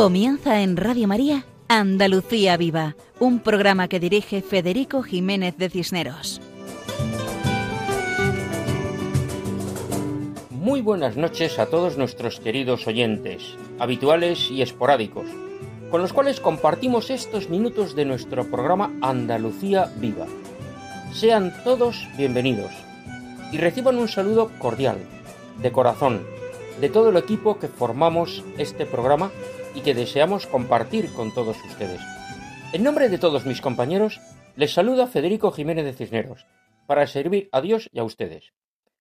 Comienza en Radio María Andalucía Viva, un programa que dirige Federico Jiménez de Cisneros. Muy buenas noches a todos nuestros queridos oyentes, habituales y esporádicos, con los cuales compartimos estos minutos de nuestro programa Andalucía Viva. Sean todos bienvenidos y reciban un saludo cordial, de corazón, de todo el equipo que formamos este programa y que deseamos compartir con todos ustedes. En nombre de todos mis compañeros, les saluda Federico Jiménez de Cisneros, para servir a Dios y a ustedes.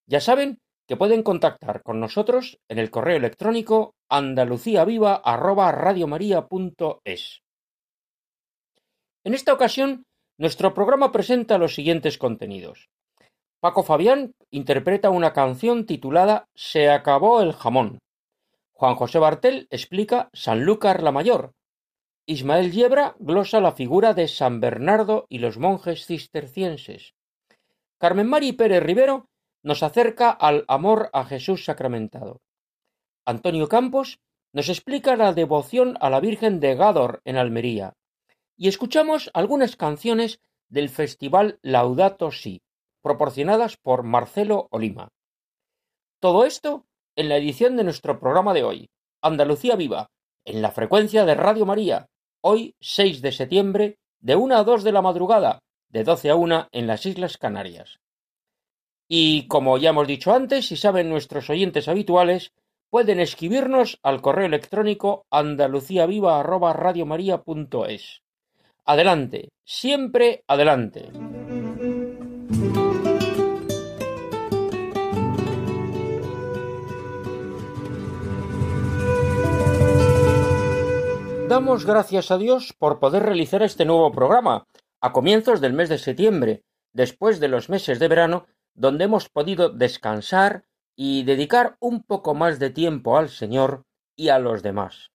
Ya saben que pueden contactar con nosotros en el correo electrónico andaluciaviva@radiomaria.es. En esta ocasión, nuestro programa presenta los siguientes contenidos. Paco Fabián interpreta una canción titulada Se acabó el jamón, Juan José Bartel explica Sanlúcar la Mayor. Ismael Yebra glosa la figura de San Bernardo y los monjes cistercienses. Carmen Mari Pérez Rivero nos acerca al amor a Jesús sacramentado. Antonio Campos nos explica la devoción a la Virgen de Gádor en Almería. Y escuchamos algunas canciones del festival Laudato Si, proporcionadas por Marcelo Olima. Todo esto en la edición de nuestro programa de hoy, Andalucía Viva, en la frecuencia de Radio María, hoy 6 de septiembre, de 1 a 2 de la madrugada, de 12 a 1 en las Islas Canarias. Y como ya hemos dicho antes, si saben nuestros oyentes habituales, pueden escribirnos al correo electrónico andaluciaviva@radiomaria.es. Adelante, siempre adelante. Damos gracias a Dios por poder realizar este nuevo programa a comienzos del mes de septiembre, después de los meses de verano, donde hemos podido descansar y dedicar un poco más de tiempo al Señor y a los demás.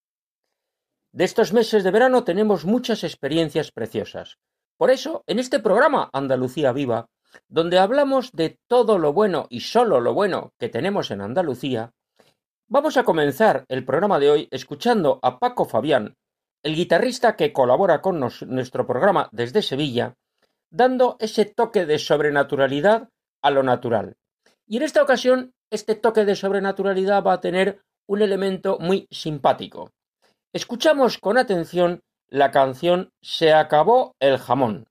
De estos meses de verano tenemos muchas experiencias preciosas. Por eso, en este programa Andalucía Viva, donde hablamos de todo lo bueno y solo lo bueno que tenemos en Andalucía, vamos a comenzar el programa de hoy escuchando a Paco Fabián, el guitarrista que colabora con nuestro programa desde Sevilla, dando ese toque de sobrenaturalidad a lo natural. Y en esta ocasión, este toque de sobrenaturalidad va a tener un elemento muy simpático. Escuchamos con atención la canción Se acabó el jamón,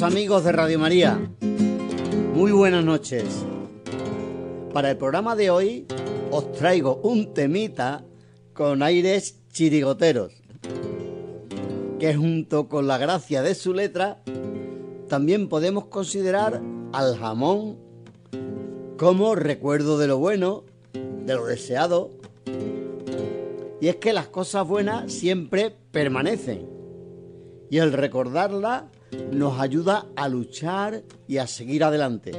Amigos de Radio María, muy buenas noches. Para el programa de hoy os traigo un temita con aires chirigoteros, que junto con la gracia de su letra, también podemos considerar al jamón como recuerdo de lo bueno, de lo deseado. Y es que las cosas buenas siempre permanecen. Y el recordarlas nos ayuda a luchar y a seguir adelante.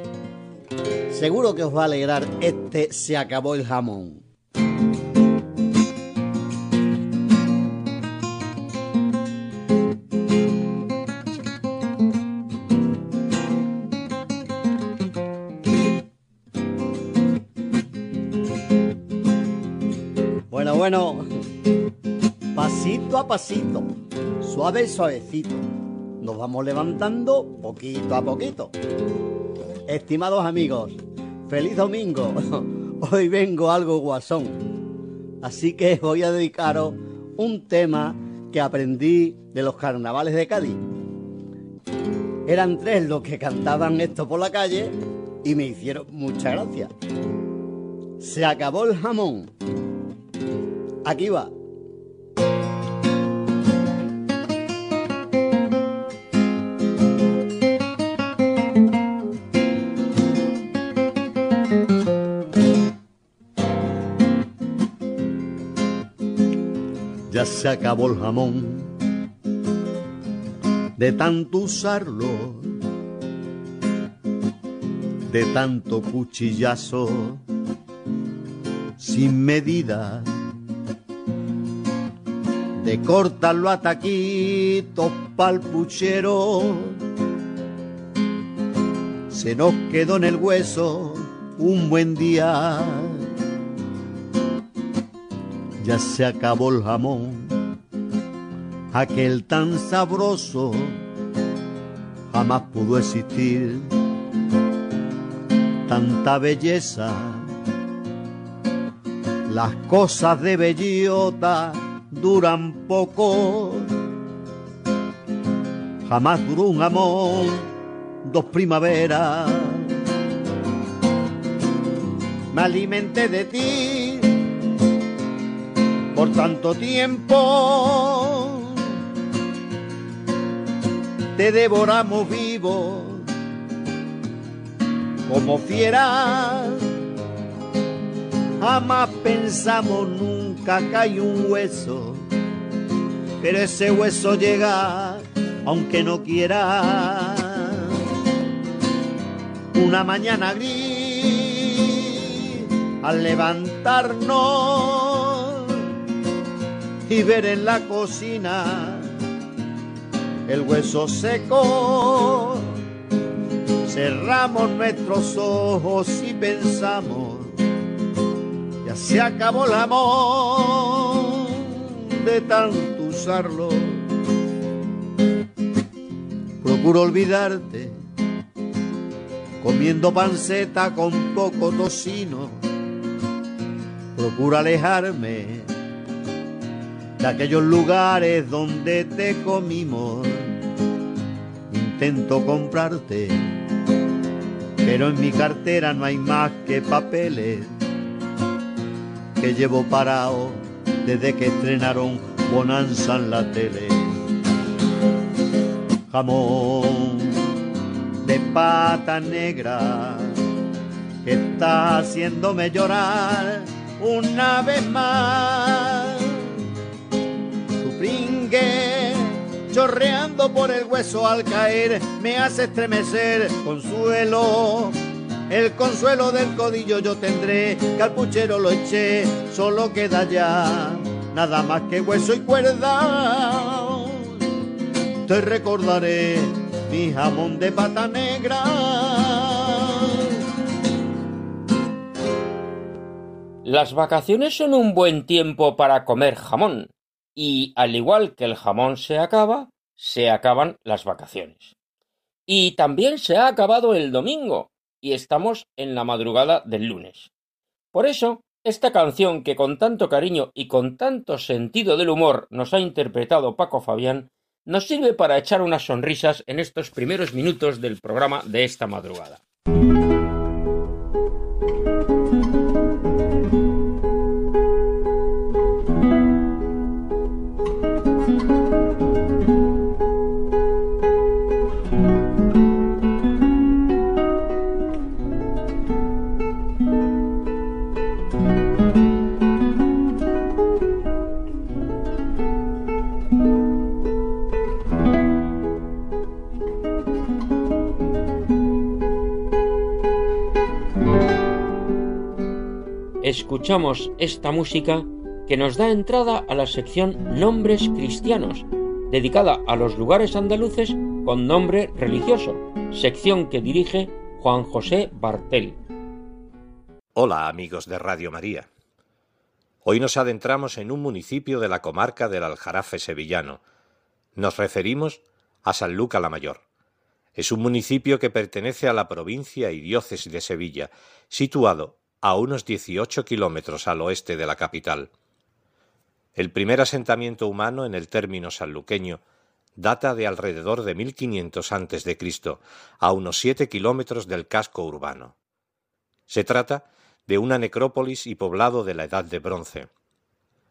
Seguro que os va a alegrar este Se acabó el jamón. Bueno, bueno, pasito a pasito, suave, suavecito nos vamos levantando poquito a poquito. Estimados amigos, feliz domingo. Hoy vengo algo guasón. Así que voy a dedicaros un tema que aprendí de los carnavales de Cádiz. Eran tres los que cantaban esto por la calle y me hicieron mucha gracia. Se acabó el jamón. Aquí va. Se acabó el jamón de tanto usarlo, de tanto cuchillazo sin medida, de cortarlo a taquitos pa'l puchero. Se nos quedó en el hueso un buen día. Ya se acabó el jamón, aquel tan sabroso jamás pudo existir. Tanta belleza, las cosas de bellota duran poco. Jamás duró un amor, dos primaveras. Me alimenté de ti por tanto tiempo. Te devoramos vivo como fieras. Jamás pensamos nunca que hay un hueso, pero ese hueso llega aunque no quiera. Una mañana gris, al levantarnos y ver en la cocina el hueso seco, cerramos nuestros ojos y pensamos se acabó el amor de tanto usarlo. Procuro olvidarte, comiendo panceta con poco tocino. Procuro alejarme de aquellos lugares donde te comimos. Intento comprarte, pero en mi cartera no hay más que papeles que llevo parado desde que estrenaron Bonanza en la tele. Jamón de pata negra que está haciéndome llorar una vez más. Chorreando por el hueso al caer me hace estremecer consuelo el consuelo del codillo yo tendré, que al puchero lo eché, solo queda ya nada más que hueso y cuerda. Te recordaré mi jamón de pata negra. Las vacaciones son un buen tiempo para comer jamón, y al igual que el jamón se acaba, se acaban las vacaciones. Y también se ha acabado el domingo, y estamos en la madrugada del lunes. Por eso, esta canción que con tanto cariño y con tanto sentido del humor nos ha interpretado Paco Fabián, nos sirve para echar unas sonrisas en estos primeros minutos del programa de esta madrugada. Escuchamos esta música que nos da entrada a la sección Nombres Cristianos, dedicada a los lugares andaluces con nombre religioso, sección que dirige Juan José Bartel. Hola amigos de Radio María. Hoy nos adentramos en un municipio de la comarca del Aljarafe sevillano. Nos referimos a San Luca la Mayor. Es un municipio que pertenece a la provincia y diócesis de Sevilla, situado a unos 18 kilómetros al oeste de la capital. El primer asentamiento humano en el término sanluqueño data de alrededor de 1500 a.C., a unos 7 kilómetros del casco urbano. Se trata de una necrópolis y poblado de la Edad de Bronce.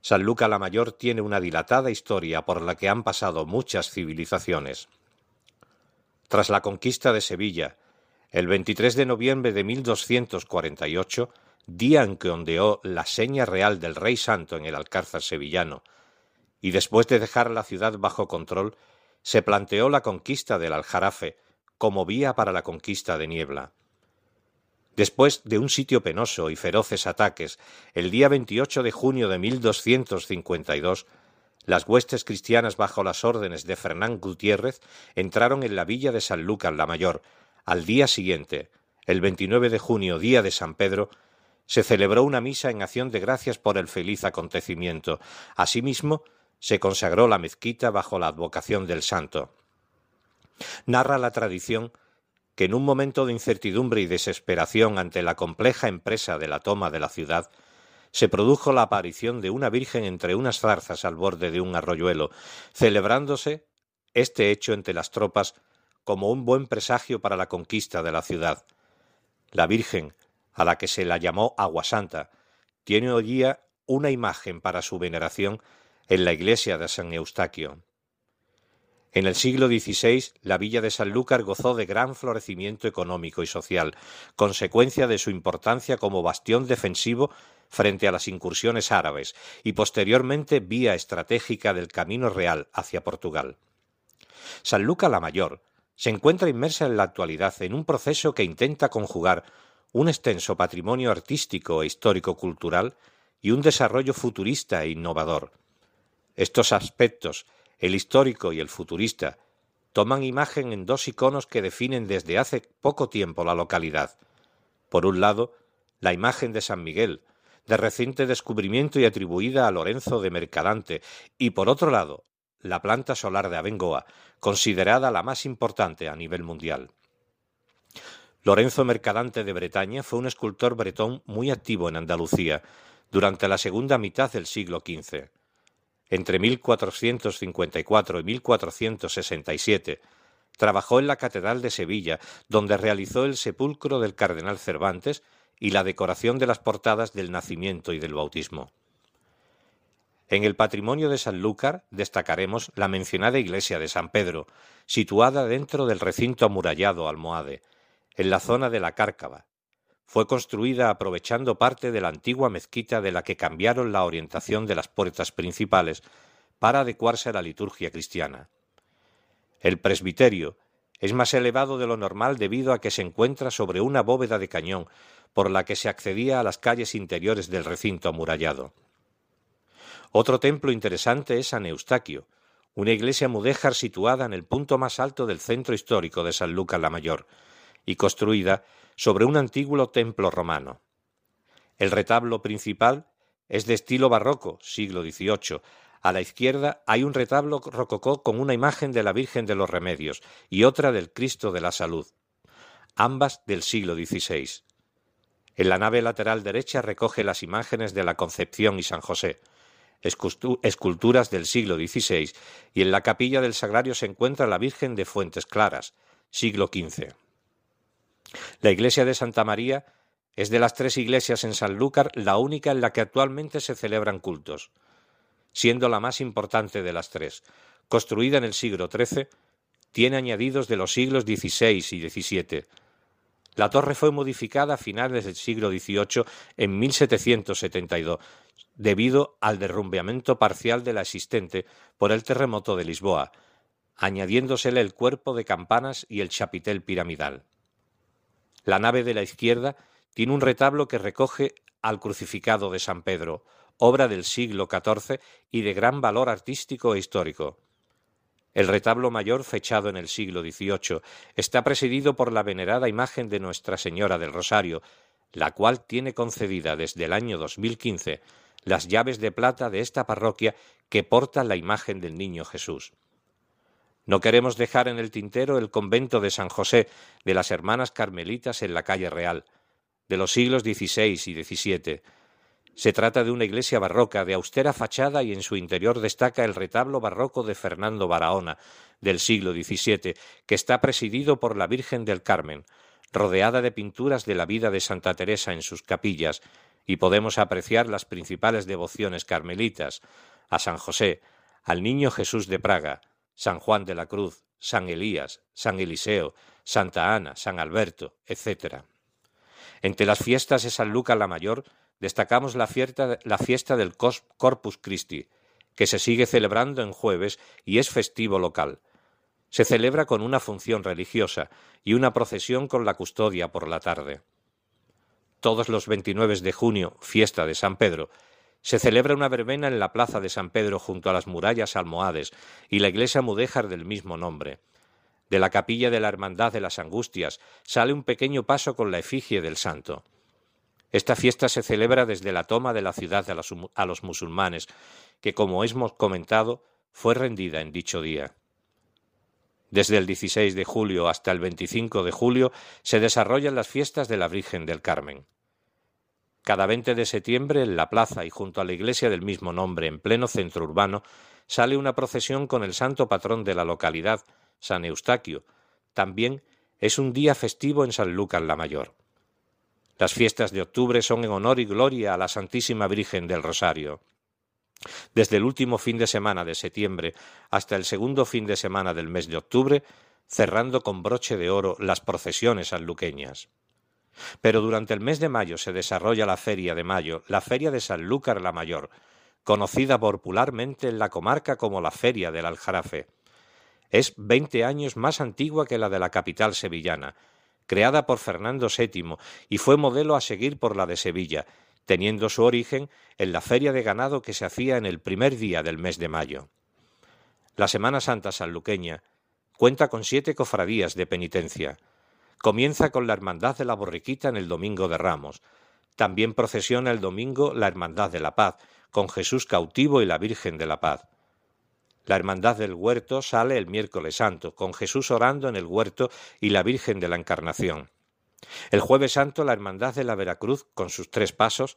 San Luca la Mayor tiene una dilatada historia por la que han pasado muchas civilizaciones. Tras la conquista de Sevilla, el 23 de noviembre de 1248, día en que ondeó la seña real del Rey Santo en el Alcázar sevillano, y después de dejar la ciudad bajo control, se planteó la conquista del Aljarafe como vía para la conquista de Niebla. Después de un sitio penoso y feroces ataques, el día 28 de junio de 1252, Las huestes cristianas bajo las órdenes de Fernán Gutiérrez entraron en la villa de San Lucas la Mayor. Al día siguiente, el 29 de junio, día de San Pedro, se celebró una misa en acción de gracias por el feliz acontecimiento. Asimismo, se consagró la mezquita bajo la advocación del santo. Narra la tradición que en un momento de incertidumbre y desesperación ante la compleja empresa de la toma de la ciudad, se produjo la aparición de una virgen entre unas zarzas al borde de un arroyuelo, celebrándose este hecho entre las tropas como un buen presagio para la conquista de la ciudad. La Virgen, a la que se la llamó Agua Santa, tiene hoy día una imagen para su veneración en la iglesia de San Eustaquio. En el siglo XVI, la villa de Sanlúcar gozó de gran florecimiento económico y social, consecuencia de su importancia como bastión defensivo frente a las incursiones árabes y posteriormente vía estratégica del camino real hacia Portugal. Sanlúcar la Mayor se encuentra inmersa en la actualidad en un proceso que intenta conjugar un extenso patrimonio artístico e histórico-cultural y un desarrollo futurista e innovador. Estos aspectos el histórico y el futurista, toman imagen en dos iconos que definen desde hace poco tiempo la localidad. Por un lado, la imagen de San Miguel, de reciente descubrimiento y atribuida a Lorenzo de Mercadante, y por otro lado, la planta solar de Abengoa, considerada la más importante a nivel mundial. Lorenzo Mercadante de Bretaña fue un escultor bretón muy activo en Andalucía durante la segunda mitad del siglo XV entre 1454 y 1467, trabajó en la Catedral de Sevilla, donde realizó el sepulcro del cardenal Cervantes y la decoración de las portadas del nacimiento y del bautismo. En el patrimonio de Sanlúcar destacaremos la mencionada iglesia de San Pedro, situada dentro del recinto amurallado almohade, en la zona de la Cárcava, fue construida aprovechando parte de la antigua mezquita de la que cambiaron la orientación de las puertas principales para adecuarse a la liturgia cristiana. El presbiterio es más elevado de lo normal debido a que se encuentra sobre una bóveda de cañón por la que se accedía a las calles interiores del recinto amurallado. Otro templo interesante es San Eustaquio, una iglesia mudéjar situada en el punto más alto del centro histórico de San Lucas la Mayor, y construida sobre un antiguo templo romano. El retablo principal es de estilo barroco, siglo XVIII. A la izquierda hay un retablo rococó con una imagen de la Virgen de los Remedios y otra del Cristo de la Salud, ambas del siglo XVI. En la nave lateral derecha recoge las imágenes de la Concepción y San José, esculturas del siglo XVI, y en la capilla del Sagrario se encuentra la Virgen de Fuentes Claras, siglo XV. La iglesia de Santa María es de las tres iglesias en Sanlúcar la única en la que actualmente se celebran cultos, siendo la más importante de las tres. Construida en el siglo XIII, tiene añadidos de los siglos XVI y XVII. La torre fue modificada a finales del siglo XVIII en 1772, debido al derrumbeamiento parcial de la existente por el terremoto de Lisboa, añadiéndosele el cuerpo de campanas y el chapitel piramidal. La nave de la izquierda tiene un retablo que recoge al crucificado de San Pedro, obra del siglo XIV y de gran valor artístico e histórico. El retablo mayor, fechado en el siglo XVIII, está presidido por la venerada imagen de Nuestra Señora del Rosario, la cual tiene concedida desde el año 2015 las llaves de plata de esta parroquia que porta la imagen del Niño Jesús. No queremos dejar en el tintero el convento de San José de las Hermanas Carmelitas en la calle Real, de los siglos XVI y XVII. Se trata de una iglesia barroca de austera fachada y en su interior destaca el retablo barroco de Fernando Barahona, del siglo XVII, que está presidido por la Virgen del Carmen, rodeada de pinturas de la vida de Santa Teresa en sus capillas, y podemos apreciar las principales devociones carmelitas, a San José, al Niño Jesús de Praga, San Juan de la Cruz, San Elías, San Eliseo, Santa Ana, San Alberto, etc. Entre las fiestas de San Lucas la Mayor destacamos la fiesta, la fiesta del Corpus Christi, que se sigue celebrando en jueves y es festivo local. Se celebra con una función religiosa y una procesión con la custodia por la tarde. Todos los 29 de junio, fiesta de San Pedro, Se celebra una verbena en la plaza de San Pedro junto a las murallas almohades y la iglesia mudéjar del mismo nombre. De la capilla de la Hermandad de las Angustias sale un pequeño paso con la efigie del santo. Esta fiesta se celebra desde la toma de la ciudad a los musulmanes, que, como hemos comentado, fue rendida en dicho día. Desde el 16 de julio hasta el 25 de julio se desarrollan las fiestas de la Virgen del Carmen. Cada 20 de septiembre, en la plaza y junto a la iglesia del mismo nombre, en pleno centro urbano, sale una procesión con el santo patrón de la localidad, San Eustaquio. También es un día festivo en San Lucas la Mayor. Las fiestas de octubre son en honor y gloria a la Santísima Virgen del Rosario. Desde el último fin de semana de septiembre hasta el segundo fin de semana del mes de octubre, cerrando con broche de oro las procesiones sanluqueñas. Pero durante el mes de mayo se desarrolla la Feria de Mayo, la Feria de Sanlúcar la Mayor, conocida popularmente en la comarca como la Feria del Aljarafe. Es veinte años más antigua que la de la capital sevillana, creada por Fernando VII y fue modelo a seguir por la de Sevilla, teniendo su origen en la feria de ganado que se hacía en el primer día del mes de mayo. La Semana Santa sanluqueña cuenta con siete cofradías de penitencia. Comienza con la Hermandad de la Borriquita en el Domingo de Ramos. También procesiona el domingo la Hermandad de la Paz, con Jesús cautivo y la Virgen de la Paz. La Hermandad del Huerto sale el miércoles santo, con Jesús orando en el huerto y la Virgen de la Encarnación. El jueves santo la Hermandad de la Veracruz con sus tres pasos,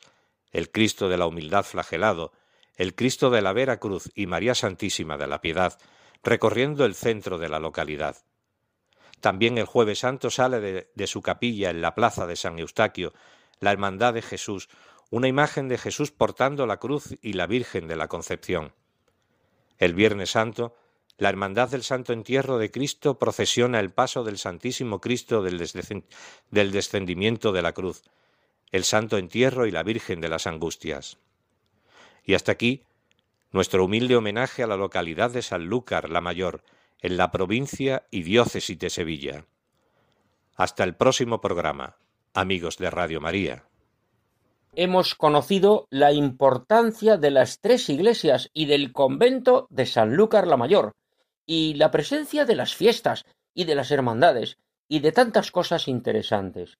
el Cristo de la Humildad flagelado, el Cristo de la Veracruz y María Santísima de la Piedad, recorriendo el centro de la localidad. También el jueves santo sale de, de, su capilla en la plaza de San Eustaquio la Hermandad de Jesús, una imagen de Jesús portando la cruz y la Virgen de la Concepción. El Viernes Santo, la Hermandad del Santo Entierro de Cristo procesiona el paso del Santísimo Cristo del, descendimiento de la cruz, el Santo Entierro y la Virgen de las Angustias. Y hasta aquí nuestro humilde homenaje a la localidad de Sanlúcar la Mayor, en la provincia y diócesis de Sevilla. Hasta el próximo programa, amigos de Radio María hemos conocido la importancia de las tres iglesias y del convento de Sanlúcar la Mayor, y la presencia de las fiestas y de las hermandades y de tantas cosas interesantes.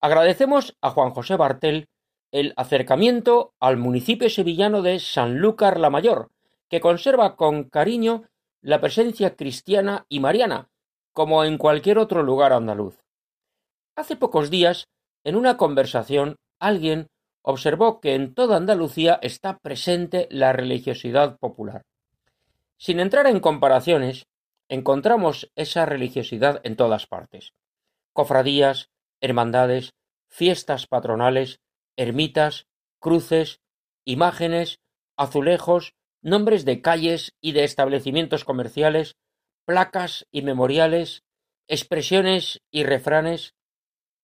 Agradecemos a Juan José Bartel el acercamiento al municipio sevillano de Sanlúcar la Mayor, que conserva con cariño la presencia cristiana y mariana, como en cualquier otro lugar andaluz. Hace pocos días, en una conversación, alguien observó que en toda Andalucía está presente la religiosidad popular. Sin entrar en comparaciones, encontramos esa religiosidad en todas partes. Cofradías, hermandades, fiestas patronales, ermitas, cruces, imágenes, azulejos, nombres de calles y de establecimientos comerciales, placas y memoriales, expresiones y refranes,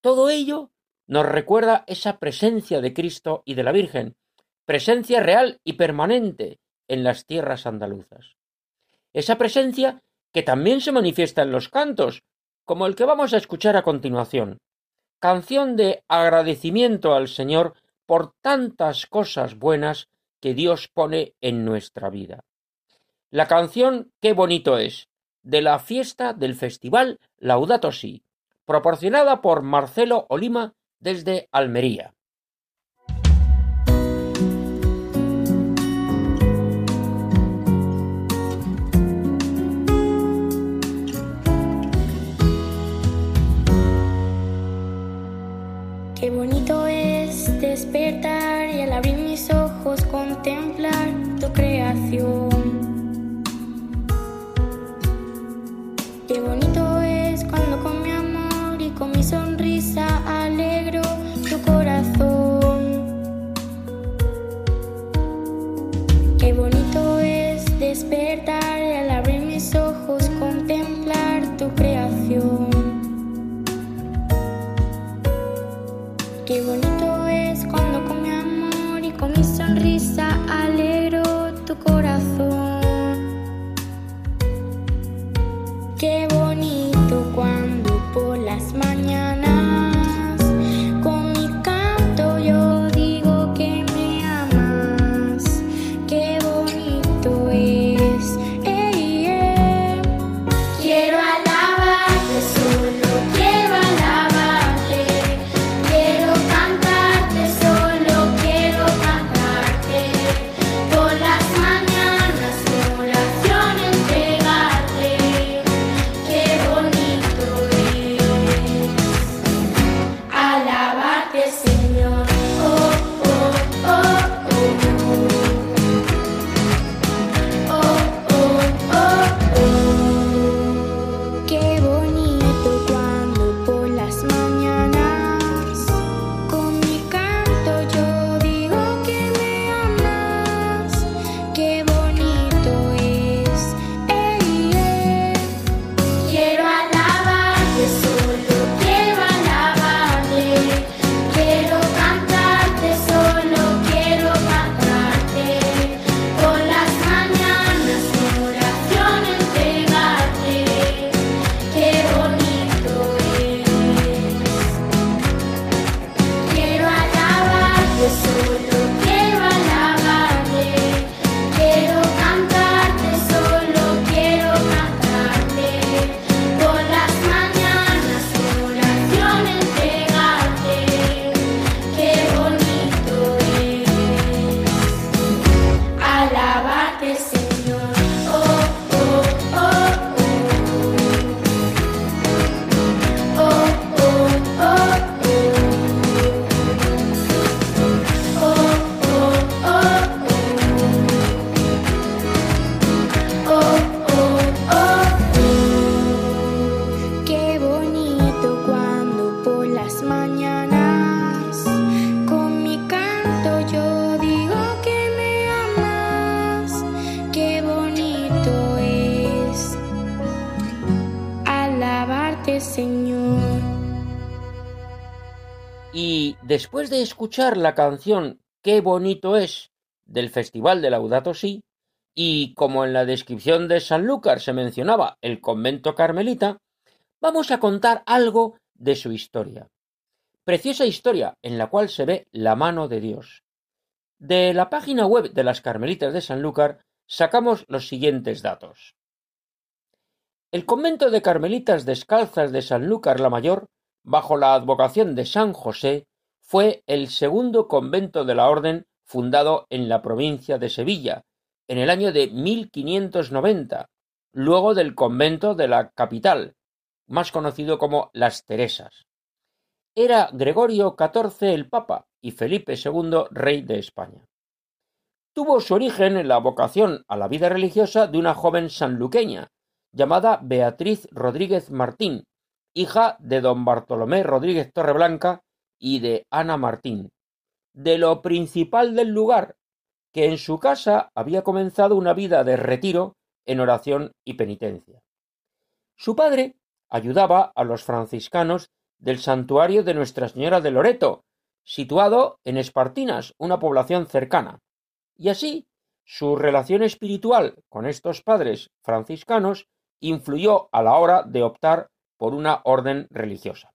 todo ello nos recuerda esa presencia de Cristo y de la Virgen, presencia real y permanente en las tierras andaluzas. Esa presencia que también se manifiesta en los cantos, como el que vamos a escuchar a continuación, canción de agradecimiento al Señor por tantas cosas buenas que Dios pone en nuestra vida. La canción Qué bonito es, de la fiesta del festival Laudato Si, proporcionada por Marcelo Olima desde Almería. Despertar escuchar la canción Qué bonito es del Festival de Laudato Si, y como en la descripción de Sanlúcar se mencionaba el convento carmelita, vamos a contar algo de su historia. Preciosa historia en la cual se ve la mano de Dios. De la página web de las Carmelitas de Sanlúcar sacamos los siguientes datos. El convento de Carmelitas Descalzas de Sanlúcar la Mayor, bajo la advocación de San José, fue el segundo convento de la orden fundado en la provincia de Sevilla, en el año de 1590, luego del convento de la capital, más conocido como las Teresas. Era Gregorio XIV el Papa y Felipe II rey de España. Tuvo su origen en la vocación a la vida religiosa de una joven sanluqueña, llamada Beatriz Rodríguez Martín, hija de don Bartolomé Rodríguez Torreblanca y de Ana Martín, de lo principal del lugar, que en su casa había comenzado una vida de retiro en oración y penitencia. Su padre ayudaba a los franciscanos del santuario de Nuestra Señora de Loreto, situado en Espartinas, una población cercana. Y así, su relación espiritual con estos padres franciscanos influyó a la hora de optar por una orden religiosa.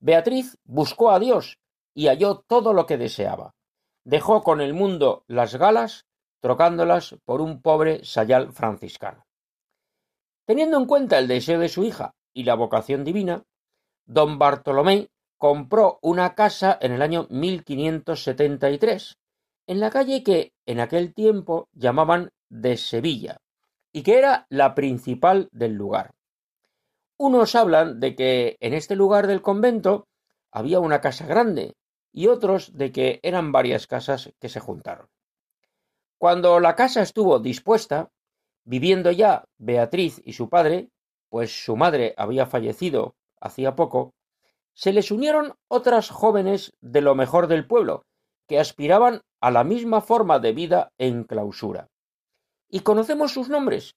Beatriz buscó a Dios y halló todo lo que deseaba. Dejó con el mundo las galas, trocándolas por un pobre sayal franciscano. Teniendo en cuenta el deseo de su hija y la vocación divina, don Bartolomé compró una casa en el año 1573, en la calle que en aquel tiempo llamaban de Sevilla, y que era la principal del lugar. Unos hablan de que en este lugar del convento había una casa grande, y otros de que eran varias casas que se juntaron. Cuando la casa estuvo dispuesta, viviendo ya Beatriz y su padre, pues su madre había fallecido hacía poco, se les unieron otras jóvenes de lo mejor del pueblo, que aspiraban a la misma forma de vida en clausura. Y conocemos sus nombres.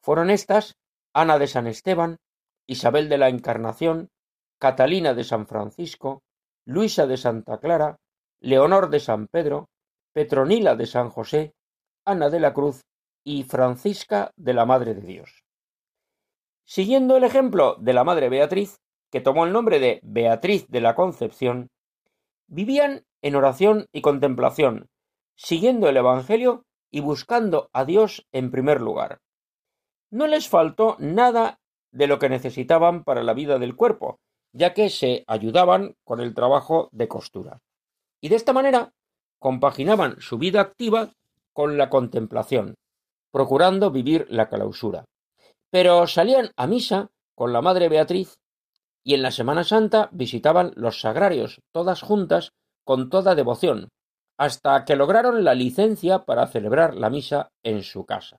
Fueron estas Ana de San Esteban, Isabel de la Encarnación, Catalina de San Francisco, Luisa de Santa Clara, Leonor de San Pedro, Petronila de San José, Ana de la Cruz y Francisca de la Madre de Dios. Siguiendo el ejemplo de la Madre Beatriz, que tomó el nombre de Beatriz de la Concepción, vivían en oración y contemplación, siguiendo el Evangelio y buscando a Dios en primer lugar. No les faltó nada de lo que necesitaban para la vida del cuerpo, ya que se ayudaban con el trabajo de costura. Y de esta manera compaginaban su vida activa con la contemplación, procurando vivir la clausura. Pero salían a misa con la Madre Beatriz y en la Semana Santa visitaban los sagrarios, todas juntas, con toda devoción, hasta que lograron la licencia para celebrar la misa en su casa.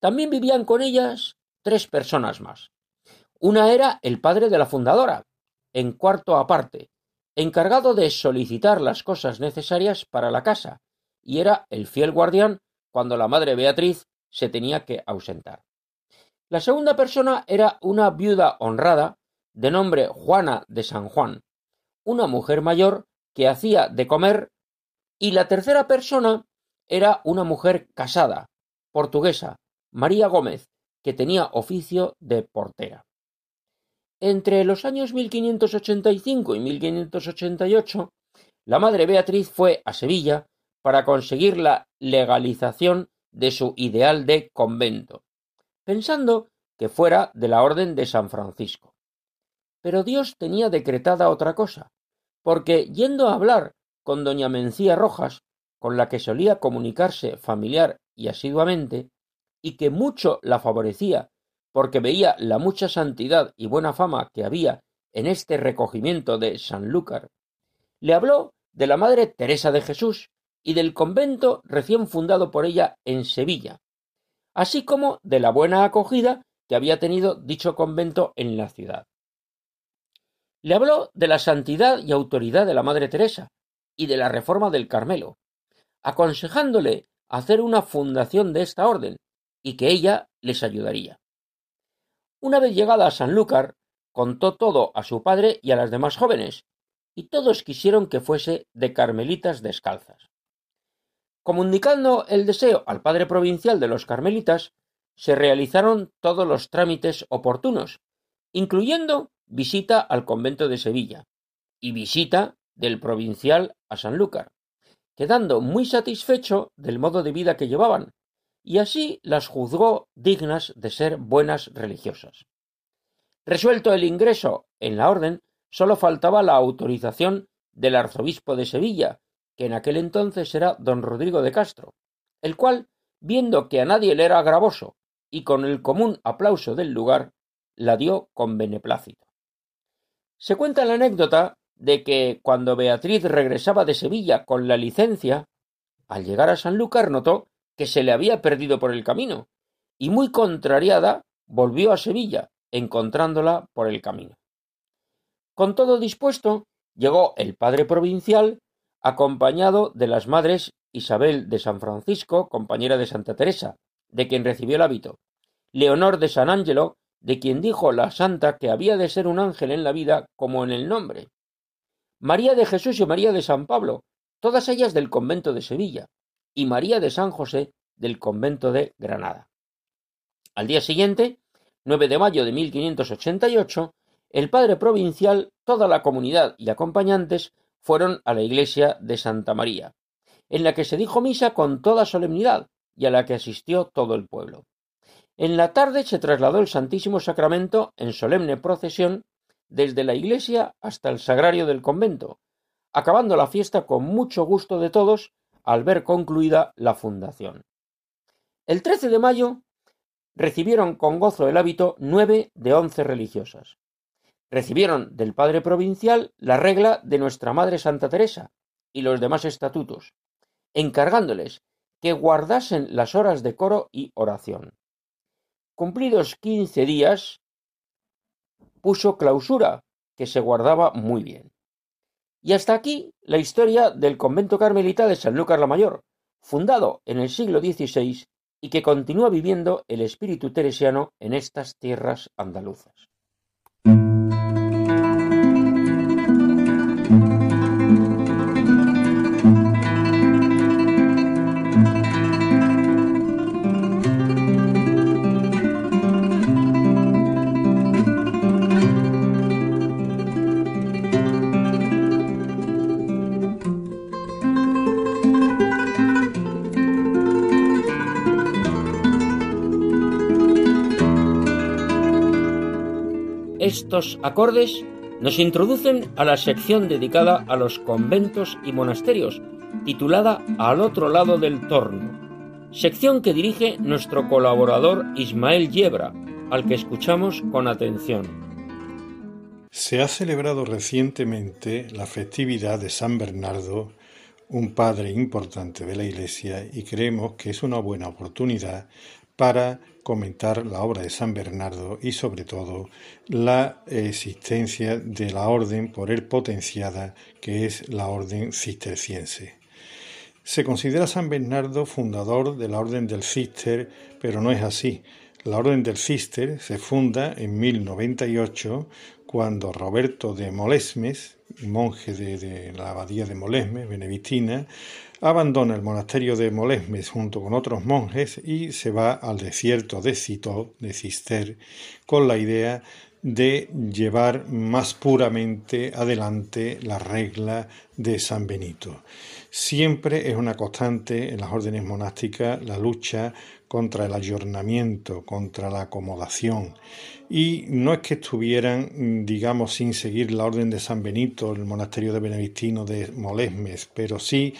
También vivían con ellas tres personas más, una era el padre de la fundadora, en cuarto aparte, encargado de solicitar las cosas necesarias para la casa, y era el fiel guardián cuando la madre Beatriz se tenía que ausentar. La segunda persona era una viuda honrada de nombre Juana de San Juan, una mujer mayor que hacía de comer, y la tercera persona era una mujer casada, portuguesa, María Gómez, que tenía oficio de portera. Entre los años 1585 y 1588, la madre Beatriz fue a Sevilla para conseguir la legalización de su ideal de convento, pensando que fuera de la Orden de San Francisco. Pero Dios tenía decretada otra cosa, porque yendo a hablar con doña Mencía Rojas, con la que solía comunicarse familiar y asiduamente, y que mucho la favorecía porque veía la mucha santidad y buena fama que había en este recogimiento de Sanlúcar, le habló de la Madre Teresa de Jesús y del convento recién fundado por ella en Sevilla, así como de la buena acogida que había tenido dicho convento en la ciudad. Le habló de la santidad y autoridad de la Madre Teresa y de la reforma del Carmelo, aconsejándole hacer una fundación de esta orden y que ella les ayudaría. Una vez llegada a Sanlúcar, contó todo a su padre y a las demás jóvenes, y todos quisieron que fuese de carmelitas descalzas. Comunicando el deseo al padre provincial de los carmelitas, se realizaron todos los trámites oportunos, incluyendo visita al convento de Sevilla y visita del provincial a Sanlúcar, quedando muy satisfecho del modo de vida que llevaban, y así las juzgó dignas de ser buenas religiosas. Resuelto el ingreso en la orden, sólo faltaba la autorización del arzobispo de Sevilla, que en aquel entonces era don Rodrigo de Castro, el cual, viendo que a nadie le era gravoso y con el común aplauso del lugar, la dio con beneplácito. Se cuenta la anécdota de que cuando Beatriz regresaba de Sevilla con la licencia, al llegar a Sanlúcar notó que se le había perdido por el camino, y muy contrariada volvió a Sevilla, encontrándola por el camino. Con todo dispuesto, llegó el padre provincial, acompañado de las madres Isabel de San Francisco, compañera de Santa Teresa, de quien recibió el hábito, Leonor de San Angelo, de quien dijo la santa que había de ser un ángel en la vida como en el nombre, María de Jesús y María de San Pablo, todas ellas del convento de Sevilla, y María de San José del convento de Granada. Al día siguiente, 9 de mayo de 1588, el padre provincial, toda la comunidad y acompañantes fueron a la iglesia de Santa María, en la que se dijo misa con toda solemnidad y a la que asistió todo el pueblo. En la tarde se trasladó el Santísimo Sacramento en solemne procesión desde la iglesia hasta el sagrario del convento, acabando la fiesta con mucho gusto de todos al ver concluida la fundación. El 13 de mayo recibieron con gozo el hábito nueve de once religiosas. Recibieron del padre provincial la regla de nuestra Madre Santa Teresa y los demás estatutos, encargándoles que guardasen las horas de coro y oración. Cumplidos quince días, puso clausura, que se guardaba muy bien. Y hasta aquí la historia del convento carmelita de Sanlúcar la Mayor, fundado en el siglo XVI y que continúa viviendo el espíritu teresiano en estas tierras andaluzas. Estos acordes nos introducen a la sección dedicada a los conventos y monasterios, titulada Al otro lado del torno, sección que dirige nuestro colaborador Ismael Yebra, al que escuchamos con atención. Se ha celebrado recientemente la festividad de San Bernardo, un padre importante de la Iglesia, y creemos que es una buena oportunidad para comentar la obra de San Bernardo y sobre todo la existencia de la orden por él potenciada que es la orden cisterciense. Se considera San Bernardo fundador de la orden del Cister, pero no es así. La orden del Cister se funda en 1098 cuando Roberto de Molesmes, monje de, de la abadía de Molesmes, benedictina, abandona el monasterio de Molesmes junto con otros monjes y se va al desierto de Citó, de Cister, con la idea de llevar más puramente adelante la regla de San Benito. Siempre es una constante en las órdenes monásticas la lucha contra el ayornamiento, contra la acomodación. Y no es que estuvieran, digamos, sin seguir la orden de San Benito, el monasterio de Benedictino de Molesmes, pero sí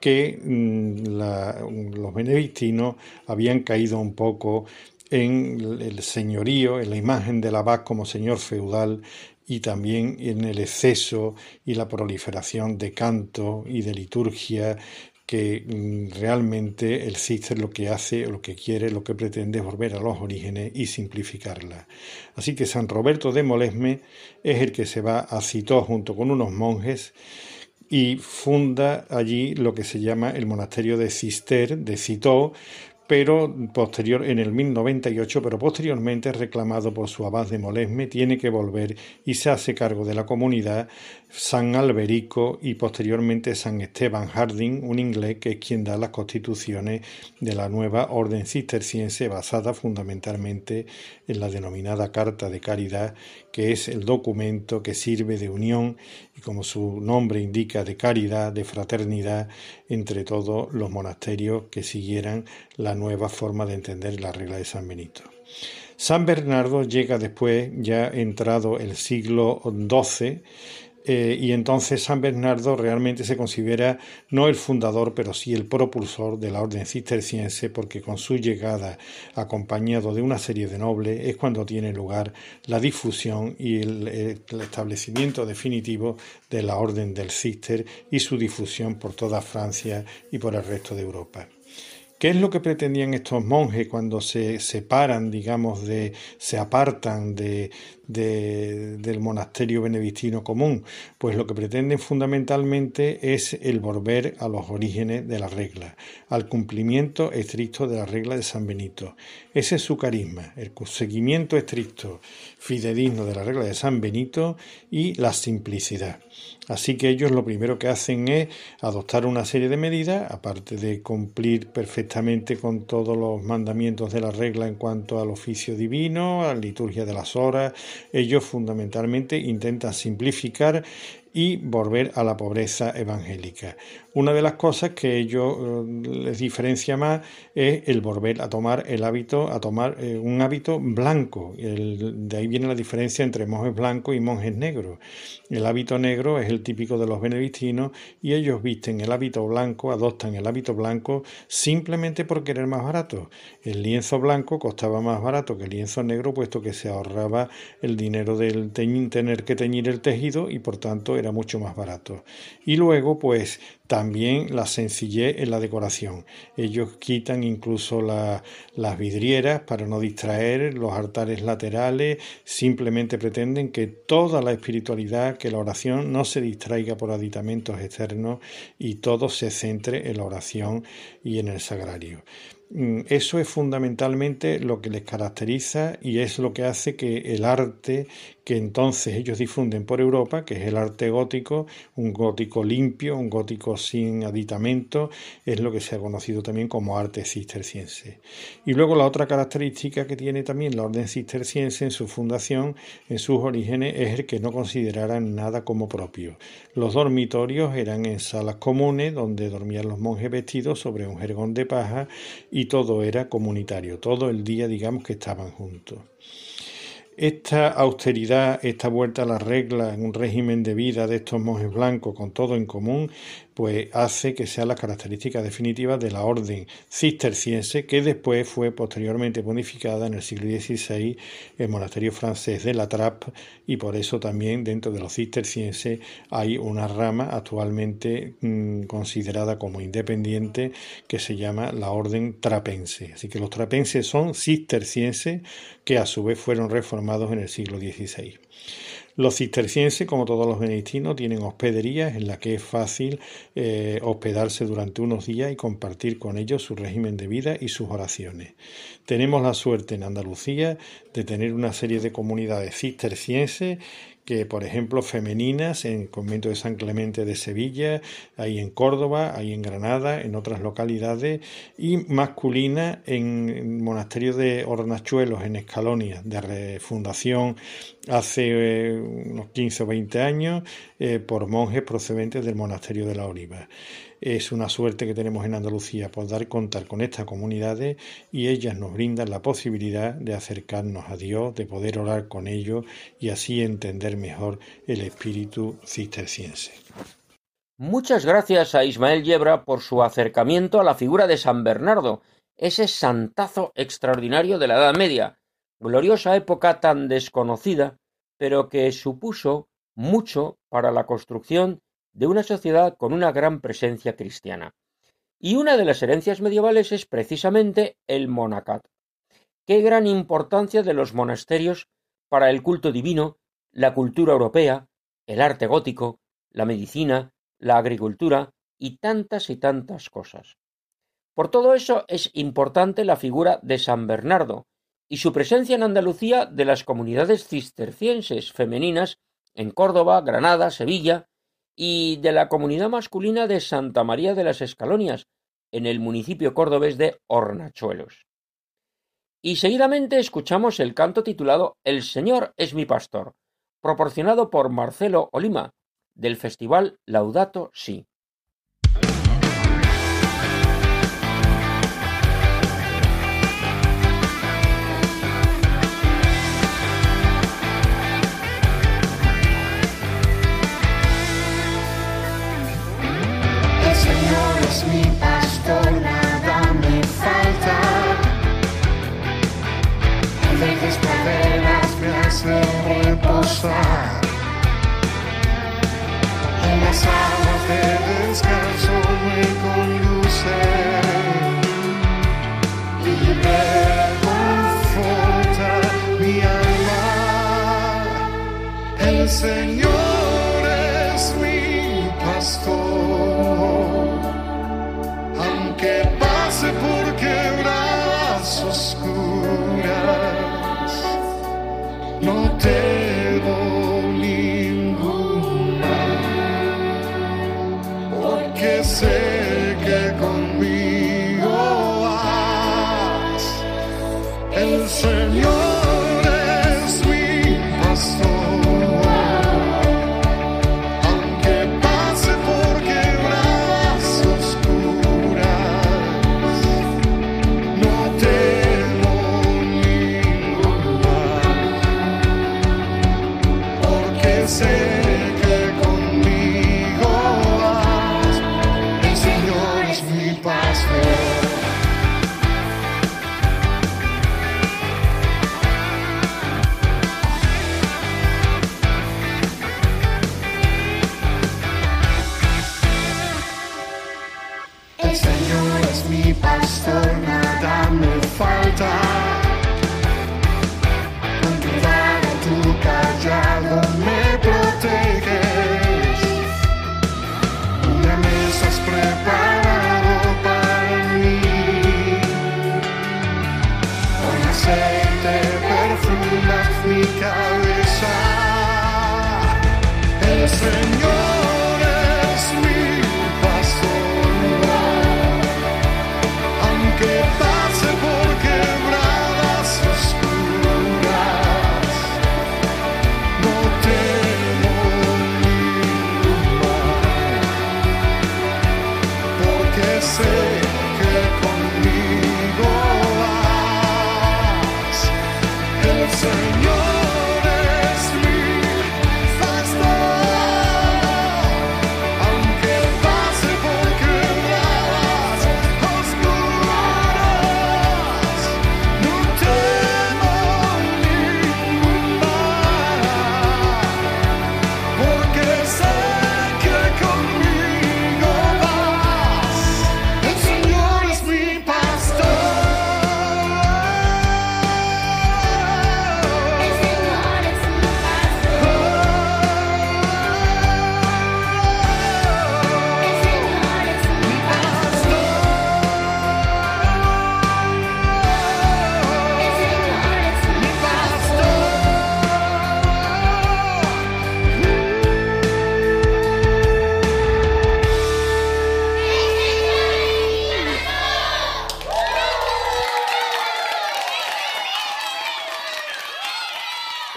que mm, los benedictinos habían caído un poco en el señorío, en la imagen del abad como señor feudal y también en el exceso y la proliferación de canto y de liturgia que mm, realmente el cister lo que hace, lo que quiere, lo que pretende es volver a los orígenes y simplificarla. Así que San Roberto de Molesme es el que se va a Citó junto con unos monjes y funda allí lo que se llama el monasterio de Cister, de Citó, pero posterior en el 1098, pero posteriormente reclamado por su abad de Molesme, tiene que volver y se hace cargo de la comunidad San Alberico y posteriormente San Esteban Harding, un inglés que es quien da las constituciones de la nueva orden cisterciense basada fundamentalmente en la denominada Carta de Caridad, que es el documento que sirve de unión y como su nombre indica de caridad, de fraternidad entre todos los monasterios que siguieran la nueva forma de entender la regla de San Benito. San Bernardo llega después, ya entrado el siglo XII, eh, y entonces San Bernardo realmente se considera no el fundador, pero sí el propulsor de la orden cisterciense, porque con su llegada, acompañado de una serie de nobles, es cuando tiene lugar la difusión y el, el establecimiento definitivo de la orden del cister y su difusión por toda Francia y por el resto de Europa. ¿Qué es lo que pretendían estos monjes cuando se separan, digamos, de, se apartan de, del monasterio benedictino común? Pues lo que pretenden fundamentalmente es el volver a los orígenes de la regla, al cumplimiento estricto de la regla de San Benito. Ese es su carisma, el seguimiento estricto, fidedigno de la regla de San Benito y la simplicidad. Así que ellos lo primero que hacen es adoptar una serie de medidas, aparte de cumplir perfectamente con todos los mandamientos de la regla en cuanto al oficio divino, a la liturgia de las horas, ellos fundamentalmente intentan simplificar y volver a la pobreza evangélica. Una de las cosas que ellos eh, les diferencia más es el volver a tomar el hábito, a tomar eh, un hábito blanco. de ahí viene la diferencia entre monjes blancos y monjes negros. El hábito negro es el típico de los benedictinos y ellos visten el hábito blanco, adoptan el hábito blanco simplemente por querer más barato. El lienzo blanco costaba más barato que el lienzo negro puesto que se ahorraba el dinero del tener que teñir el tejido y por tanto era mucho más barato. Y luego pues también la sencillez en la decoración. Ellos quitan incluso las vidrieras para no distraer los altares laterales, simplemente pretenden que toda la espiritualidad, que la oración no se distraiga por aditamentos externos y todo se centre en la oración y en el sagrario. Mm, eso es fundamentalmente lo que les caracteriza y es lo que hace que el arte que entonces ellos difunden por Europa, que es el arte gótico, un gótico limpio, un gótico sin aditamento, es lo que se ha conocido también como arte cisterciense. Y luego la otra característica que tiene también la orden cisterciense en su fundación, en sus orígenes, es el que no consideraran nada como propio. Los dormitorios eran en salas comunes donde dormían los monjes vestidos sobre un jergón de paja y todo era comunitario, todo el día digamos que estaban juntos. Esta austeridad, esta vuelta a la regla en un régimen de vida de estos monjes blancos con todo en común, pues hace que sea la característica definitiva de la orden cisterciense que después fue posteriormente modificada en el siglo XVI el monasterio francés de la Trappe y por eso también dentro de los cistercienses hay una rama actualmente mm, considerada como independiente que se llama la orden trapense. Así que los trapenses son cistercienses que a su vez fueron reformados en el siglo XVI. Los cistercienses, como todos los benedictinos, tienen hospederías en las que es fácil eh, hospedarse durante unos días y compartir con ellos su régimen de vida y sus oraciones. Tenemos la suerte en Andalucía de tener una serie de comunidades cistercienses que, por ejemplo, femeninas en el convento de San Clemente de Sevilla, ahí en Córdoba, ahí en Granada, en otras localidades, y masculinas en el monasterio de Hornachuelos, en Escalonia, de refundación hace eh, unos 15 o 20 años eh, por monjes procedentes del monasterio de la Oliva. Es una suerte que tenemos en Andalucía poder contar con estas comunidades y ellas nos brindan la posibilidad de acercarnos a Dios, de poder orar con ellos y así entender mejor el espíritu cisterciense. Muchas gracias a Ismael Yebra por su acercamiento a la figura de San Bernardo, ese santazo extraordinario de la Edad Media, gloriosa época tan desconocida, pero que supuso mucho para la construcción de una sociedad con una gran presencia cristiana. Y una de las herencias medievales es precisamente el monacat. Qué gran importancia de los monasterios para el culto divino, la cultura europea, el arte gótico, la medicina, la agricultura y tantas y tantas cosas. Por todo eso es importante la figura de San Bernardo y su presencia en Andalucía de las comunidades cistercienses femeninas en Córdoba, Granada, Sevilla y de la comunidad masculina de Santa María de las Escalonias en el municipio cordobés de Hornachuelos. Y seguidamente escuchamos el canto titulado El Señor es mi pastor, proporcionado por Marcelo Olima, del festival Laudato Si. Me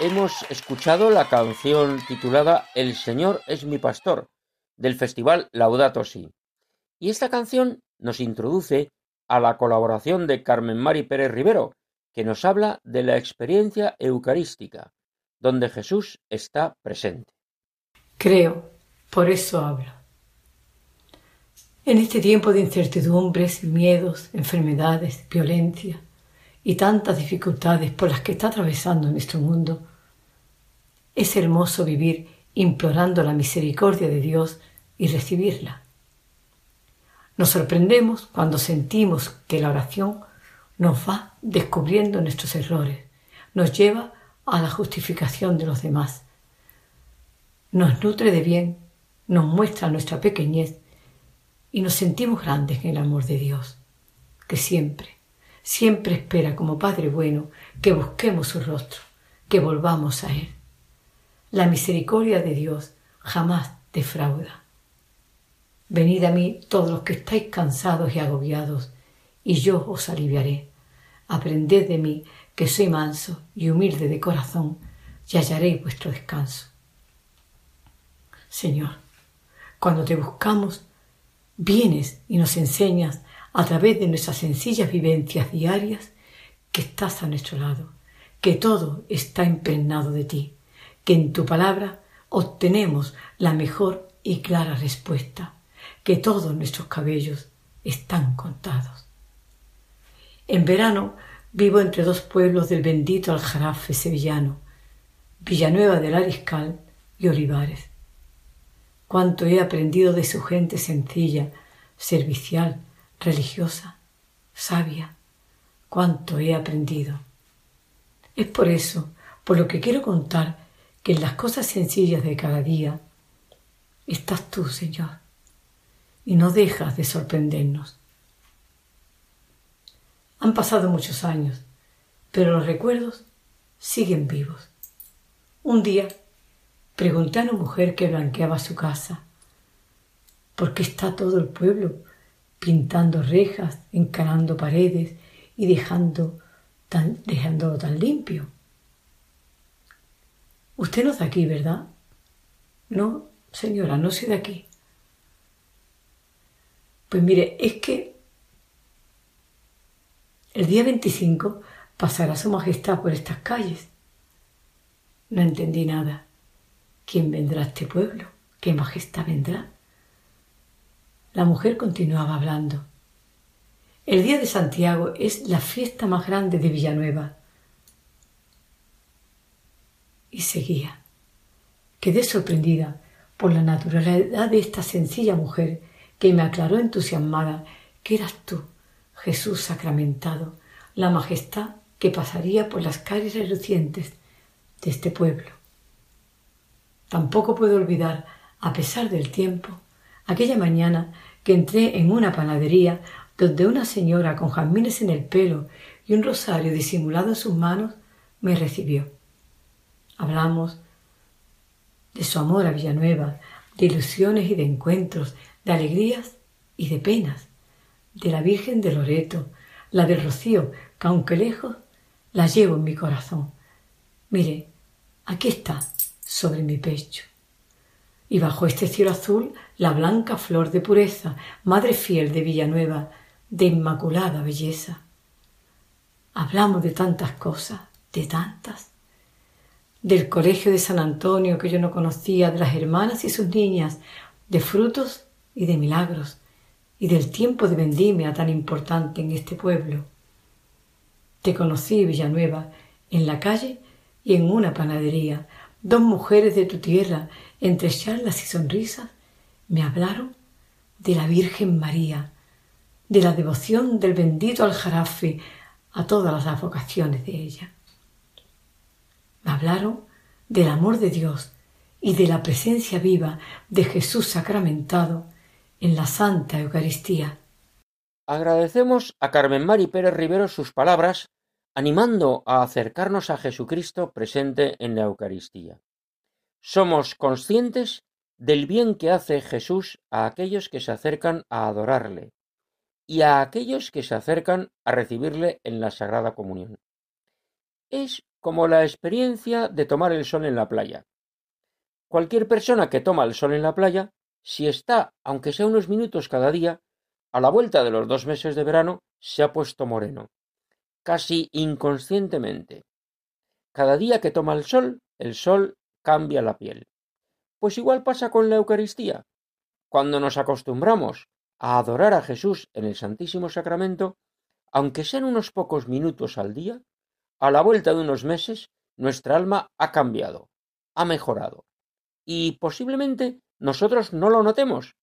Hemos escuchado la canción titulada El Señor es mi pastor, del festival Laudato Si. Y esta canción nos introduce a la colaboración de Carmen Mari Pérez Rivero, que nos habla de la experiencia eucarística, donde Jesús está presente. Creo, por eso hablo. En este tiempo de incertidumbres, miedos, enfermedades, violencia y tantas dificultades por las que está atravesando nuestro mundo, es hermoso vivir implorando la misericordia de Dios y recibirla. Nos sorprendemos cuando sentimos que la oración nos va descubriendo nuestros errores, nos lleva a la justificación de los demás, nos nutre de bien, nos muestra nuestra pequeñez y nos sentimos grandes en el amor de Dios. que siempre, siempre espera como Padre bueno que busquemos su rostro, que volvamos a Él. La misericordia de Dios jamás defrauda. Venid a mí todos los que estáis cansados y agobiados, y yo os aliviaré. Aprended de mí, que soy manso y humilde de corazón, y hallaréis vuestro descanso. Señor, cuando te buscamos, vienes y nos enseñas a través de nuestras sencillas vivencias diarias que estás a nuestro lado, que todo está impregnado de ti, que en tu palabra obtenemos la mejor y clara respuesta, que todos nuestros cabellos están contados. En verano vivo entre dos pueblos del bendito Aljarafe sevillano, Villanueva del Ariscal y Olivares. Cuánto he aprendido de su gente sencilla, servicial, religiosa, sabia. Cuánto he aprendido. Es por eso, por lo que quiero contar, que en las cosas sencillas de cada día estás tú, Señor, y no dejas de sorprendernos. Han pasado muchos años, pero los recuerdos siguen vivos. Un día pregunté a una mujer que blanqueaba su casa, ¿por qué está todo el pueblo pintando rejas, encarando paredes y dejando tan, dejándolo tan limpio? Usted no es de aquí, ¿verdad? No, señora, no soy de aquí. Pues mire, es que el día 25 pasará su majestad por estas calles. No entendí nada. ¿Quién vendrá a este pueblo? ¿Qué majestad vendrá? La mujer continuaba hablando. El día de Santiago es la fiesta más grande de Villanueva y seguía. Quedé sorprendida por la naturalidad de esta sencilla mujer que me aclaró entusiasmada que eras tú, Jesús sacramentado, la majestad que pasaría por las calles relucientes de este pueblo. Tampoco puedo olvidar, a pesar del tiempo, aquella mañana que entré en una panadería donde una señora con jazmines en el pelo y un rosario disimulado en sus manos me recibió. Hablamos de su amor a Villanueva, de ilusiones y de encuentros, de alegrías y de penas, de la Virgen de Loreto, la del Rocío, que aunque lejos, la llevo en mi corazón. Mire, aquí está, sobre mi pecho. Y bajo este cielo azul, la blanca flor de pureza, madre fiel de Villanueva, de inmaculada belleza. Hablamos de tantas cosas, de tantas del colegio de San Antonio que yo no conocía, de las hermanas y sus niñas, de frutos y de milagros, y del tiempo de vendimia tan importante en este pueblo. Te conocí, Villanueva, en la calle y en una panadería. Dos mujeres de tu tierra, entre charlas y sonrisas, me hablaron de la Virgen María, de la devoción del bendito aljarafe a todas las vocaciones de ella. Me hablaron del amor de Dios y de la presencia viva de Jesús sacramentado en la Santa Eucaristía. Agradecemos a Carmen Mari Pérez Rivero sus palabras animando a acercarnos a Jesucristo presente en la Eucaristía. Somos conscientes del bien que hace Jesús a aquellos que se acercan a adorarle y a aquellos que se acercan a recibirle en la Sagrada Comunión. Es como la experiencia de tomar el sol en la playa. Cualquier persona que toma el sol en la playa, si está, aunque sea unos minutos cada día, a la vuelta de los dos meses de verano, se ha puesto moreno, casi inconscientemente. Cada día que toma el sol, el sol cambia la piel. Pues igual pasa con la Eucaristía. Cuando nos acostumbramos a adorar a Jesús en el Santísimo Sacramento, aunque sean unos pocos minutos al día, a la vuelta de unos meses, nuestra alma ha cambiado, ha mejorado. Y posiblemente nosotros no lo notemos,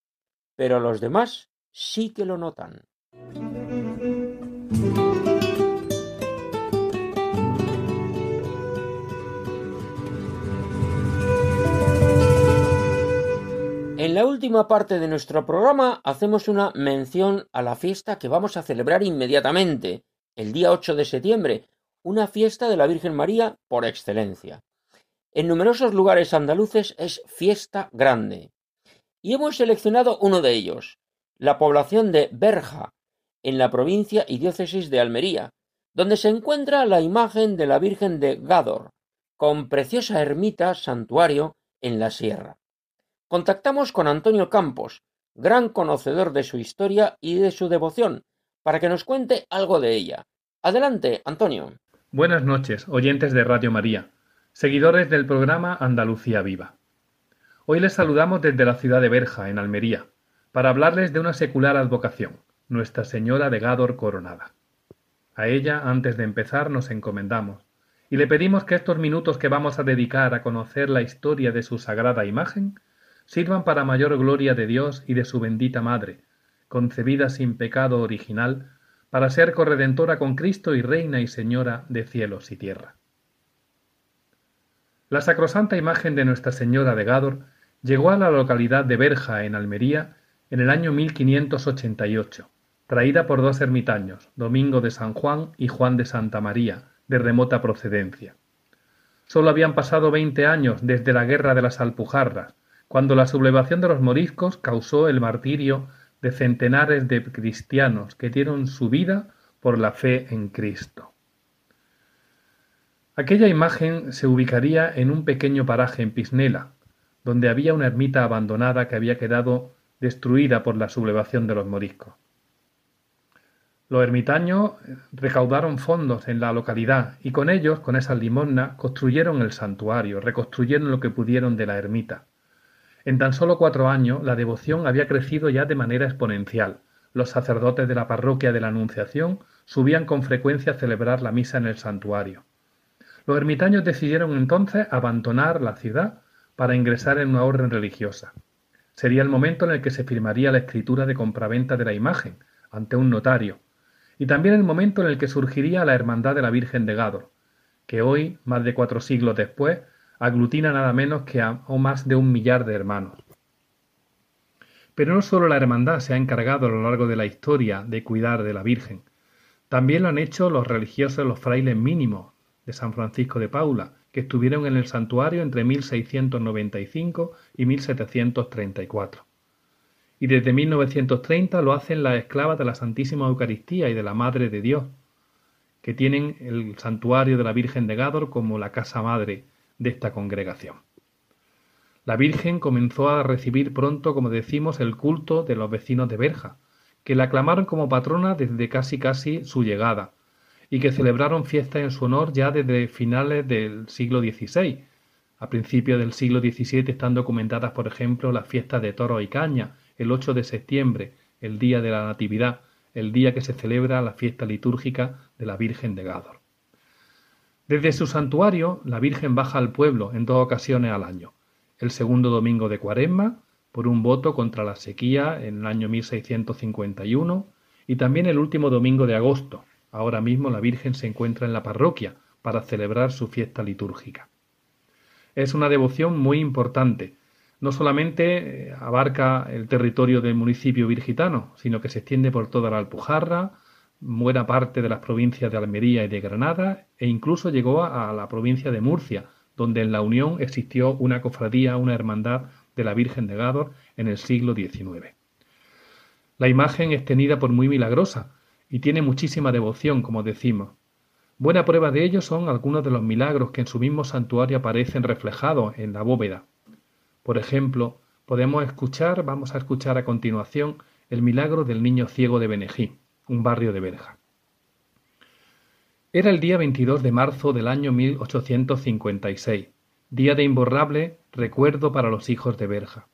pero los demás sí que lo notan. En la última parte de nuestro programa hacemos una mención a la fiesta que vamos a celebrar inmediatamente, el día 8 de septiembre, una fiesta de la Virgen María por excelencia. En numerosos lugares andaluces es fiesta grande. Y hemos seleccionado uno de ellos, la población de Berja, en la provincia y diócesis de Almería, donde se encuentra la imagen de la Virgen de Gádor, con preciosa ermita santuario en la sierra. Contactamos con Antonio Campos, gran conocedor de su historia y de su devoción, para que nos cuente algo de ella. Adelante, Antonio. Buenas noches, oyentes de Radio María, seguidores del programa Andalucía Viva. Hoy les saludamos desde la ciudad de Berja, en Almería, para hablarles de una secular advocación, Nuestra Señora de Gádor Coronada. A ella, antes de empezar, nos encomendamos, y le pedimos que estos minutos que vamos a dedicar a conocer la historia de su sagrada imagen sirvan para mayor gloria de Dios y de su bendita Madre, concebida sin pecado original, para ser corredentora con Cristo y Reina y Señora de cielos y tierra. La sacrosanta imagen de Nuestra Señora de Gádor llegó a la localidad de Berja, en Almería, en el año 1588, traída por dos ermitaños, Domingo de San Juan y Juan de Santa María, de remota procedencia. Sólo habían pasado veinte años desde la guerra de las Alpujarras, cuando la sublevación de los moriscos causó el martirio de centenares de cristianos que dieron su vida por la fe en Cristo. Aquella imagen se ubicaría en un pequeño paraje en Pisnela, donde había una ermita abandonada que había quedado destruida por la sublevación de los moriscos. Los ermitaños recaudaron fondos en la localidad y con ellos, con esas limosnas, construyeron el santuario, reconstruyeron lo que pudieron de la ermita. En tan solo cuatro años la devoción había crecido ya de manera exponencial. Los sacerdotes de la parroquia de la Anunciación subían con frecuencia a celebrar la misa en el santuario. Los ermitaños decidieron entonces abandonar la ciudad para ingresar en una orden religiosa. Sería el momento en el que se firmaría la escritura de compraventa de la imagen ante un notario, y también el momento en el que surgiría la Hermandad de la Virgen de Gádor, que hoy, más de cuatro siglos después, aglutina nada menos que a más de un millar de hermanos. Pero no solo la hermandad se ha encargado a lo largo de la historia de cuidar de la Virgen, también lo han hecho los religiosos, los frailes mínimos de San Francisco de Paula, que estuvieron en el santuario entre 1695 y 1734. Y desde 1930 lo hacen las esclavas de la Santísima Eucaristía y de la Madre de Dios, que tienen el santuario de la Virgen de Gádor como la casa madre de esta congregación. La Virgen comenzó a recibir pronto, como decimos, el culto de los vecinos de Berja, que la aclamaron como patrona desde casi casi su llegada, y que celebraron fiestas en su honor ya desde finales del siglo XVI. A principios del siglo XVII están documentadas, por ejemplo, las fiestas de toro y caña, el 8 de septiembre, el día de la Natividad, el día que se celebra la fiesta litúrgica de la Virgen de Gádor. Desde su santuario, la Virgen baja al pueblo en dos ocasiones al año. El segundo domingo de Cuaresma, por un voto contra la sequía en el año 1651, y también el último domingo de agosto. Ahora mismo la Virgen se encuentra en la parroquia para celebrar su fiesta litúrgica. Es una devoción muy importante. No solamente eh, abarca el territorio del municipio virgitano, sino que se extiende por toda la Alpujarra, buena parte de las provincias de Almería y de Granada e incluso llegó a, la provincia de Murcia, donde en la Unión existió una cofradía, una hermandad de la Virgen de Gádor en el siglo XIX. La imagen es tenida por muy milagrosa y tiene muchísima devoción, como decimos. Buena prueba de ello son algunos de los milagros que en su mismo santuario aparecen reflejados en la bóveda. Por ejemplo, podemos escuchar, vamos a escuchar a continuación, el milagro del niño ciego de Benejí un barrio de Berja. Era el día 22 de marzo del año 1856, día de imborrable recuerdo para los hijos de Berja.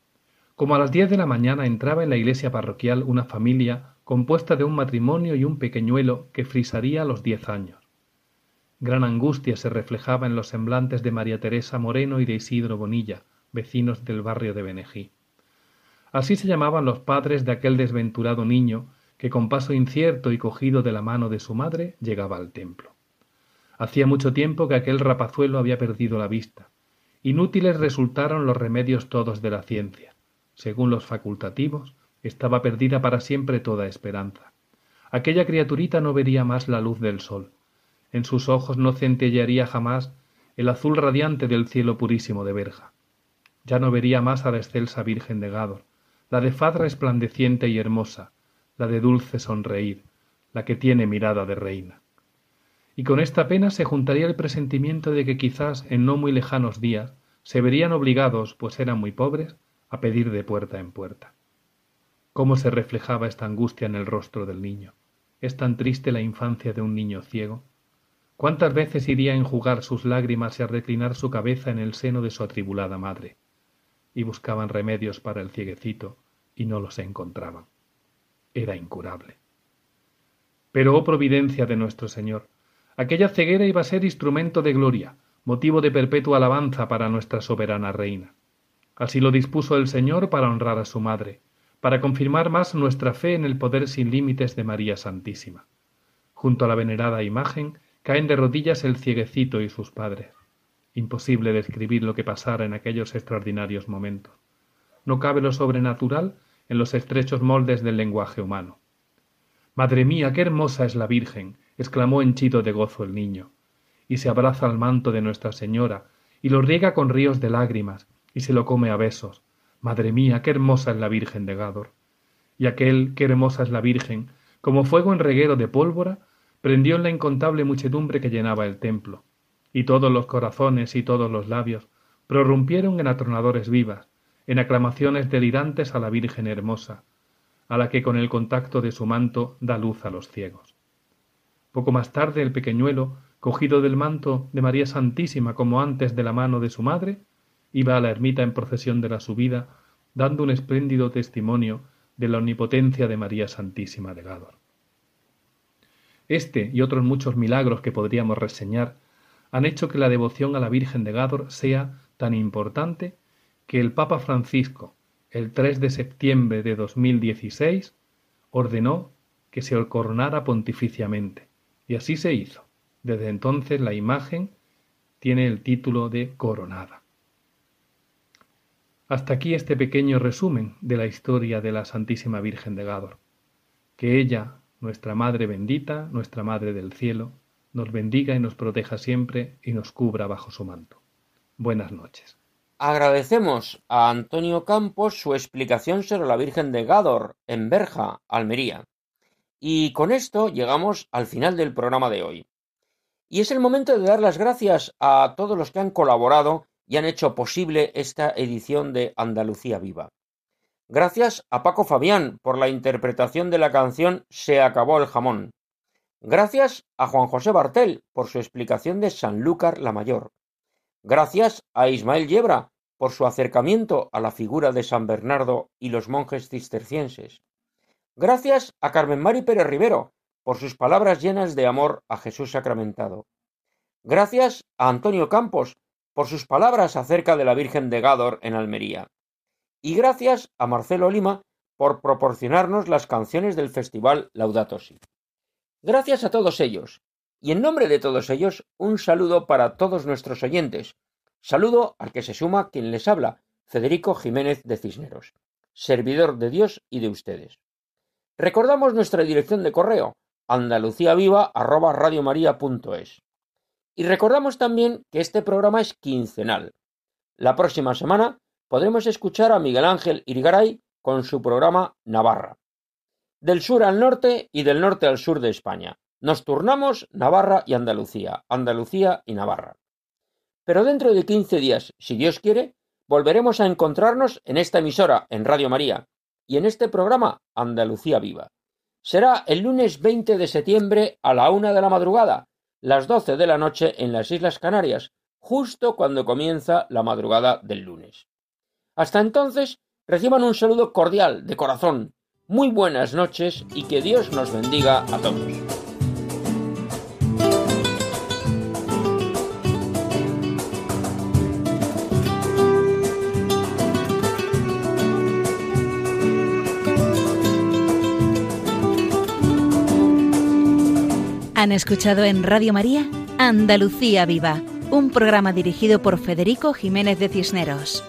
Como a las diez de la mañana entraba en la iglesia parroquial una familia compuesta de un matrimonio y un pequeñuelo que frisaría los diez años. Gran angustia se reflejaba en los semblantes de María Teresa Moreno y de Isidro Bonilla, vecinos del barrio de Benejí. Así se llamaban los padres de aquel desventurado niño que con paso incierto y cogido de la mano de su madre llegaba al templo. Hacía mucho tiempo que aquel rapazuelo había perdido la vista. Inútiles resultaron los remedios todos de la ciencia. según los facultativos, estaba perdida para siempre toda esperanza. Aquella criaturita no vería más la luz del sol. En sus ojos no centellearía jamás el azul radiante del cielo purísimo de Berja. Ya no vería más a la excelsa Virgen de Gádor, la de faz resplandeciente y hermosa, la de dulce sonreír, la que tiene mirada de reina. Y con esta pena se juntaría el presentimiento de que quizás en no muy lejanos días se verían obligados, pues eran muy pobres, a pedir de puerta en puerta. ¿Cómo se reflejaba esta angustia en el rostro del niño? ¿Es tan triste la infancia de un niño ciego? ¿Cuántas veces iría a enjugar sus lágrimas y a reclinar su cabeza en el seno de su atribulada madre? Y buscaban remedios para el cieguecito y no los encontraban. Era incurable. Pero, oh providencia de nuestro Señor, aquella ceguera iba a ser instrumento de gloria, motivo de perpetua alabanza para nuestra soberana reina. Así lo dispuso el Señor para honrar a su madre, para confirmar más nuestra fe en el poder sin límites de María Santísima. Junto a la venerada imagen caen de rodillas el cieguecito y sus padres. Imposible describir lo que pasara en aquellos extraordinarios momentos. No cabe lo sobrenatural en los estrechos moldes del lenguaje humano. Madre mía, qué hermosa es la Virgen, exclamó henchido de gozo el niño, y se abraza al manto de Nuestra Señora, y lo riega con ríos de lágrimas, y se lo come a besos. Madre mía, qué hermosa es la Virgen de Gádor. Y aquel, qué hermosa es la Virgen, como fuego en reguero de pólvora, prendió en la incontable muchedumbre que llenaba el templo, y todos los corazones y todos los labios prorrumpieron en atronadores vivas, en aclamaciones delirantes a la Virgen hermosa, a la que con el contacto de su manto da luz a los ciegos. Poco más tarde el pequeñuelo, cogido del manto de María Santísima como antes de la mano de su madre, iba a la ermita en procesión de la subida, dando un espléndido testimonio de la omnipotencia de María Santísima de Gádor. Este y otros muchos milagros que podríamos reseñar han hecho que la devoción a la Virgen de Gádor sea tan importante que el Papa Francisco, el 3 de septiembre de 2016, ordenó que se coronara pontificiamente. Y así se hizo. Desde entonces la imagen tiene el título de coronada. Hasta aquí este pequeño resumen de la historia de la Santísima Virgen de Gádor. Que ella, nuestra Madre bendita, nuestra Madre del cielo, nos bendiga y nos proteja siempre y nos cubra bajo su manto. Buenas noches. Agradecemos a Antonio Campos su explicación sobre la Virgen de Gádor en Berja, Almería. Y con esto llegamos al final del programa de hoy. Y es el momento de dar las gracias a todos los que han colaborado y han hecho posible esta edición de Andalucía Viva. Gracias a Paco Fabián por la interpretación de la canción Se acabó el jamón. Gracias a Juan José Bartel por su explicación de Sanlúcar la Mayor. Gracias a Ismael Yebra por su acercamiento a la figura de San Bernardo y los monjes cistercienses. Gracias a Carmen Mari Pérez Rivero por sus palabras llenas de amor a Jesús sacramentado. Gracias a Antonio Campos por sus palabras acerca de la Virgen de Gádor en Almería y gracias a Marcelo Lima por proporcionarnos las canciones del festival Laudato Si. Gracias a todos ellos, y en nombre de todos ellos, un saludo para todos nuestros oyentes. Saludo al que se suma quien les habla, Federico Jiménez de Cisneros, servidor de Dios y de ustedes. Recordamos nuestra dirección de correo, andaluciaviva@radiomaria.es. Y recordamos también que este programa es quincenal. La próxima semana podremos escuchar a Miguel Ángel Irigaray con su programa Navarra. Del sur al norte y del norte al sur de España. Nos turnamos Navarra y Andalucía, Andalucía y Navarra. Pero dentro de 15 días, si Dios quiere, volveremos a encontrarnos en esta emisora, en Radio María, y en este programa Andalucía Viva. Será el lunes 20 de septiembre a la una de la madrugada, las 12 de la noche en las Islas Canarias, justo cuando comienza la madrugada del lunes. Hasta entonces, reciban un saludo cordial, de corazón, muy buenas noches y que Dios nos bendiga a todos. Han escuchado en Radio María Andalucía Viva, un programa dirigido por Federico Jiménez de Cisneros.